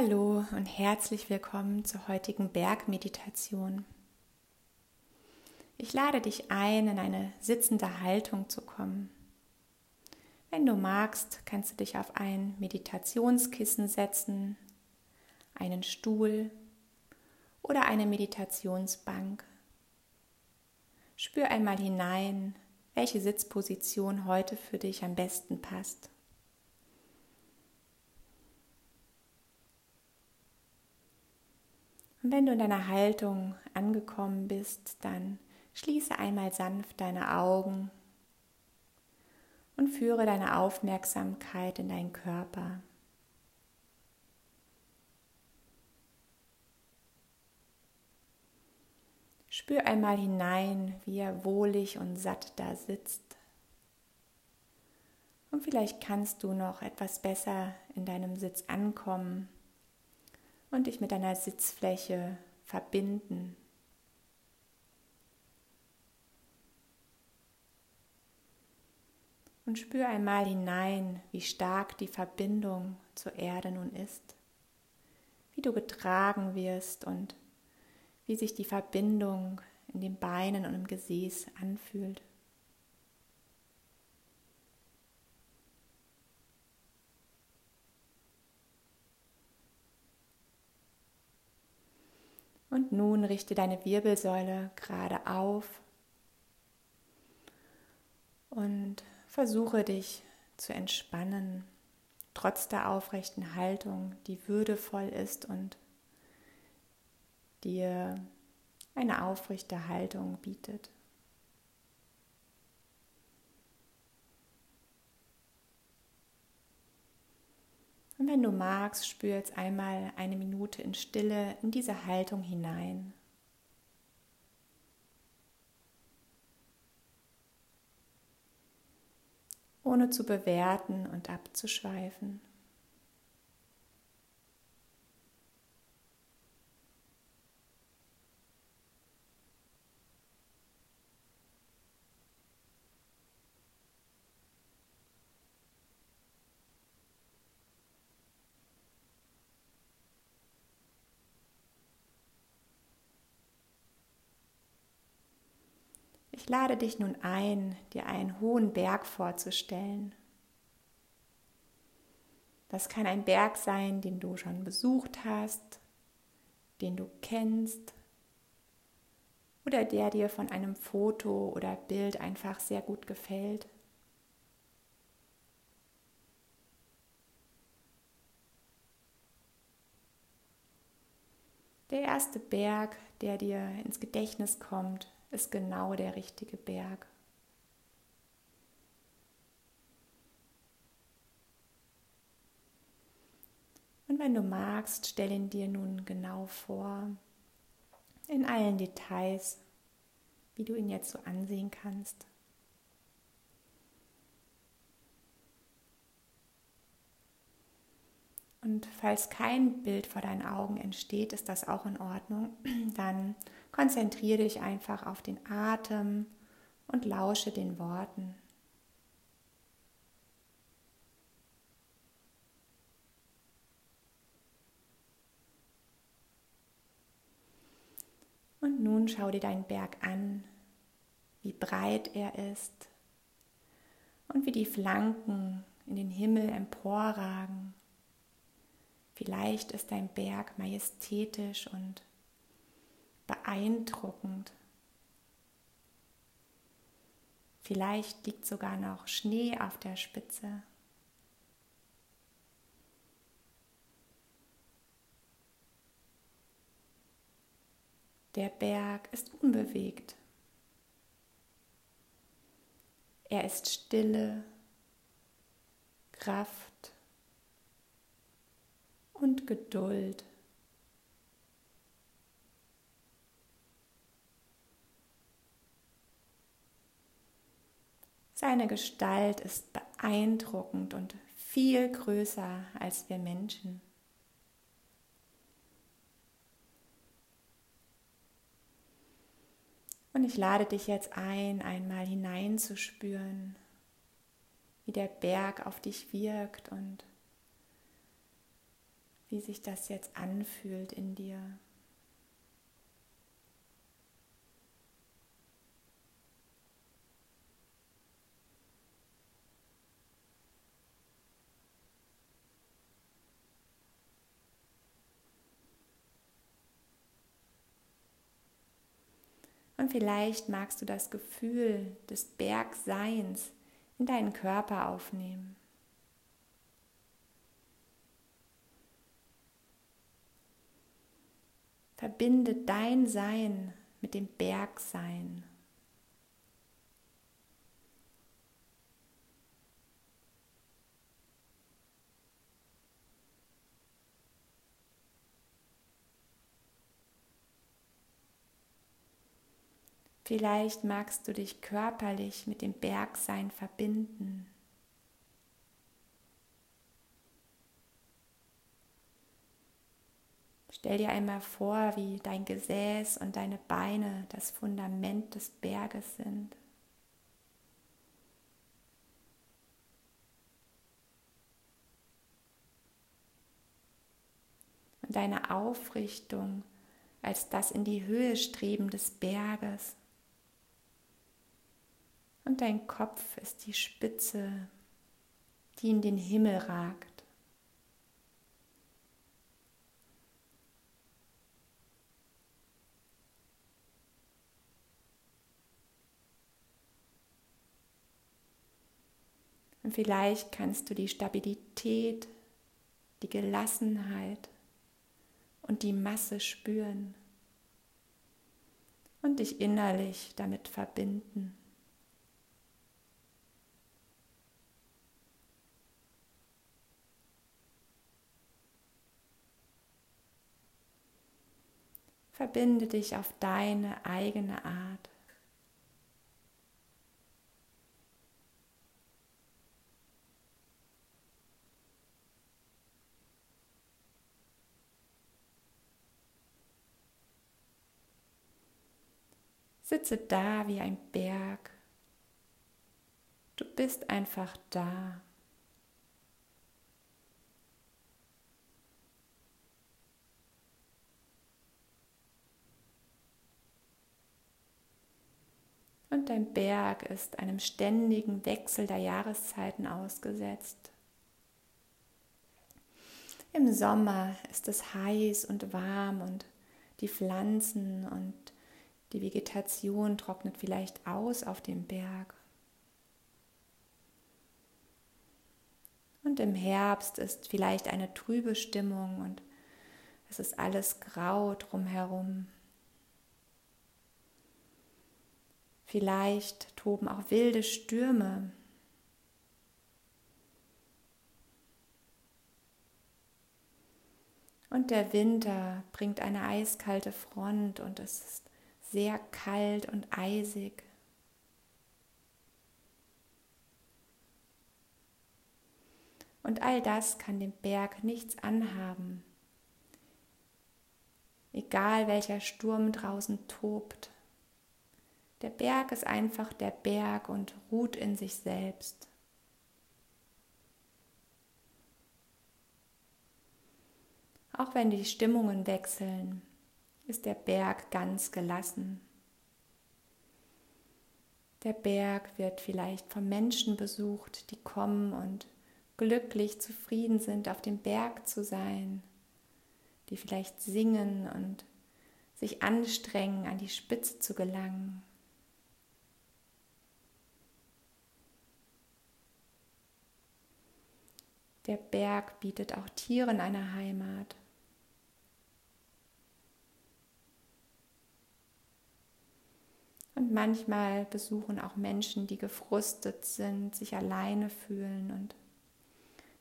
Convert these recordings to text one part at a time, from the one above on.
Hallo und herzlich willkommen zur heutigen Bergmeditation. Ich lade dich ein, in eine sitzende Haltung zu kommen. Wenn du magst, kannst du dich auf ein Meditationskissen setzen, einen Stuhl oder eine Meditationsbank. Spür einmal hinein, welche Sitzposition heute für dich am besten passt. Und wenn du in deiner Haltung angekommen bist, dann schließe einmal sanft deine Augen und führe deine Aufmerksamkeit in deinen Körper. Spür einmal hinein, wie er wohlig und satt da sitzt. Und vielleicht kannst du noch etwas besser in deinem Sitz ankommen und dich mit deiner Sitzfläche verbinden. Und spür einmal hinein, wie stark die Verbindung zur Erde nun ist, wie du getragen wirst und wie sich die Verbindung in den Beinen und im Gesäß anfühlt. Und nun richte deine Wirbelsäule gerade auf und versuche dich zu entspannen, trotz der aufrechten Haltung, die würdevoll ist und dir eine aufrechte Haltung bietet. Wenn du magst, spür jetzt einmal eine Minute in Stille in diese Haltung hinein. ohne zu bewerten und abzuschweifen. Ich lade dich nun ein, dir einen hohen Berg vorzustellen. Das kann ein Berg sein, den du schon besucht hast, den du kennst oder der dir von einem Foto oder Bild einfach sehr gut gefällt. Der erste Berg, der dir ins Gedächtnis kommt, ist genau der richtige Berg. Und wenn du magst, stell ihn dir nun genau vor, in allen Details, wie du ihn jetzt so ansehen kannst. Und falls kein Bild vor deinen Augen entsteht, ist das auch in Ordnung. Dann konzentriere dich einfach auf den Atem und lausche den Worten. Und nun schau dir deinen Berg an, wie breit er ist und wie die Flanken in den Himmel emporragen. Vielleicht ist dein Berg majestätisch und beeindruckend. Vielleicht liegt sogar noch Schnee auf der Spitze. Der Berg ist unbewegt. Er ist Stille, Kraft und Geduld. Seine Gestalt ist beeindruckend und viel größer als wir Menschen. Und ich lade dich jetzt ein, einmal hineinzuspüren, wie der Berg auf dich wirkt und wie sich das jetzt anfühlt in dir. Und vielleicht magst du das Gefühl des Bergseins in deinen Körper aufnehmen. Verbinde dein Sein mit dem Bergsein. Vielleicht magst du dich körperlich mit dem Bergsein verbinden. Stell dir einmal vor, wie dein Gesäß und deine Beine das Fundament des Berges sind. Und deine Aufrichtung als das in die Höhe streben des Berges und dein Kopf ist die Spitze, die in den Himmel ragt. Und vielleicht kannst du die Stabilität, die Gelassenheit und die Masse spüren und dich innerlich damit verbinden. Verbinde dich auf deine eigene Art. Sitze da wie ein Berg. Du bist einfach da. und dein Berg ist einem ständigen Wechsel der Jahreszeiten ausgesetzt. Im Sommer ist es heiß und warm und die Pflanzen und die Vegetation trocknet vielleicht aus auf dem Berg. Und im Herbst ist vielleicht eine trübe Stimmung und es ist alles grau drumherum. Vielleicht toben auch wilde Stürme. Und der Winter bringt eine eiskalte Front und es ist sehr kalt und eisig. Und all das kann dem Berg nichts anhaben. Egal welcher Sturm draußen tobt. Der Berg ist einfach der Berg und ruht in sich selbst. Auch wenn die Stimmungen wechseln, ist der Berg ganz gelassen. Der Berg wird vielleicht von Menschen besucht, die kommen und glücklich zufrieden sind, auf dem Berg zu sein, die vielleicht singen und sich anstrengen, an die Spitze zu gelangen. Der Berg bietet auch Tieren eine Heimat. Und manchmal besuchen auch Menschen, die gefrustet sind, sich alleine fühlen und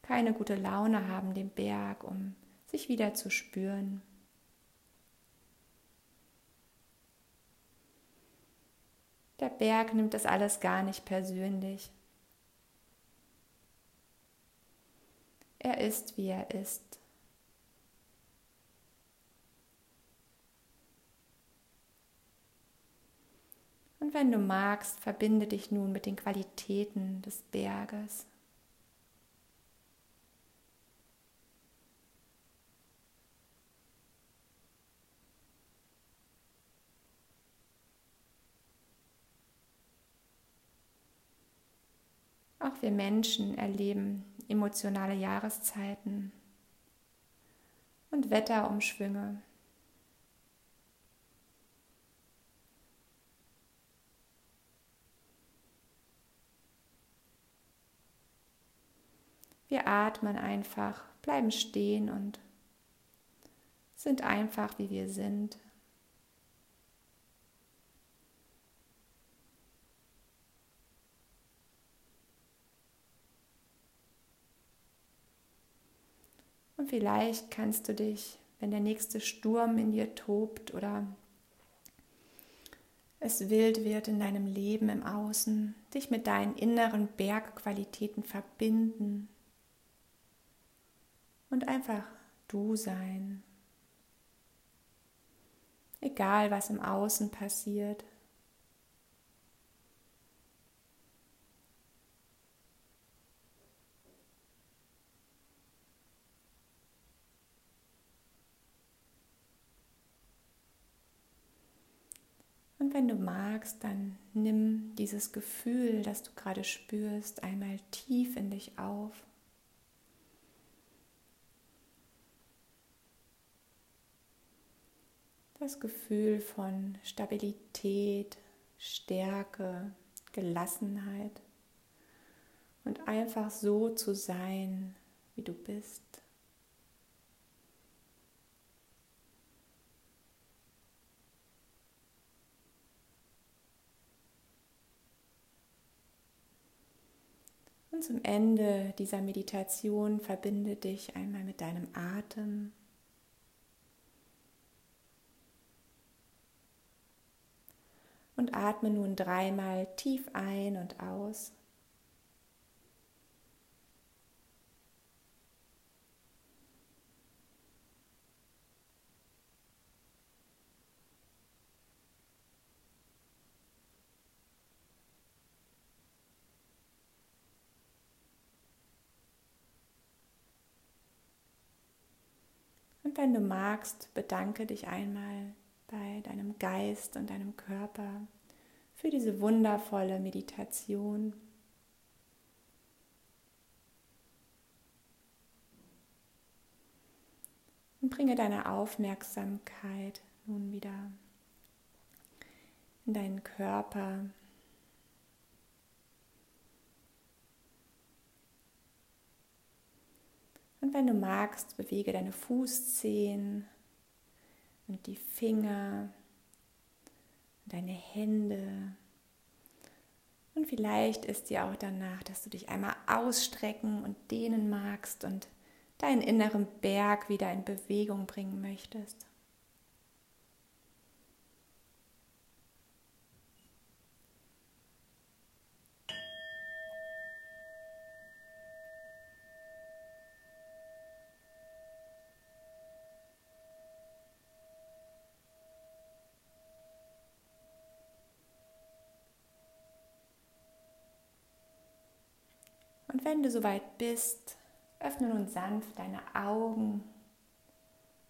keine gute Laune haben, den Berg, um sich wieder zu spüren. Der Berg nimmt das alles gar nicht persönlich. Er ist, wie er ist. wenn du magst, verbinde dich nun mit den Qualitäten des Berges. Auch wir Menschen erleben emotionale Jahreszeiten und Wetterumschwünge. Wir atmen einfach, bleiben stehen und sind einfach, wie wir sind. Und vielleicht kannst du dich, wenn der nächste Sturm in dir tobt oder es wild wird in deinem Leben im Außen, dich mit deinen inneren Bergqualitäten verbinden und einfach du sein. Egal was im Außen passiert. Und wenn du magst, dann nimm dieses Gefühl, das du gerade spürst, einmal tief in dich auf. Das Gefühl von Stabilität, Stärke, Gelassenheit und einfach so zu sein, wie du bist. Und zum Ende dieser Meditation verbinde dich einmal mit deinem Atem. Und atme nun dreimal tief ein und aus. Und wenn du magst, bedanke dich einmal bei deinem Geist und deinem Körper für diese wundervolle Meditation. Und bringe deine Aufmerksamkeit nun wieder in deinen Körper. Und wenn du magst, bewege deine Fußzehen und die Finger, deine Hände. Und vielleicht ist dir auch danach, dass du dich einmal ausstrecken und dehnen magst und deinen inneren Berg wieder in Bewegung bringen möchtest. Wenn du soweit bist, öffne nun sanft deine Augen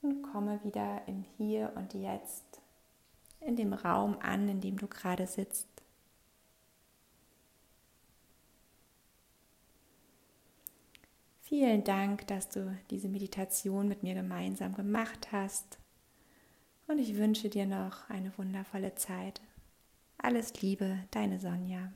und komme wieder im Hier und Jetzt, in dem Raum an, in dem du gerade sitzt. Vielen Dank, dass du diese Meditation mit mir gemeinsam gemacht hast. Und ich wünsche dir noch eine wundervolle Zeit. Alles Liebe, deine Sonja.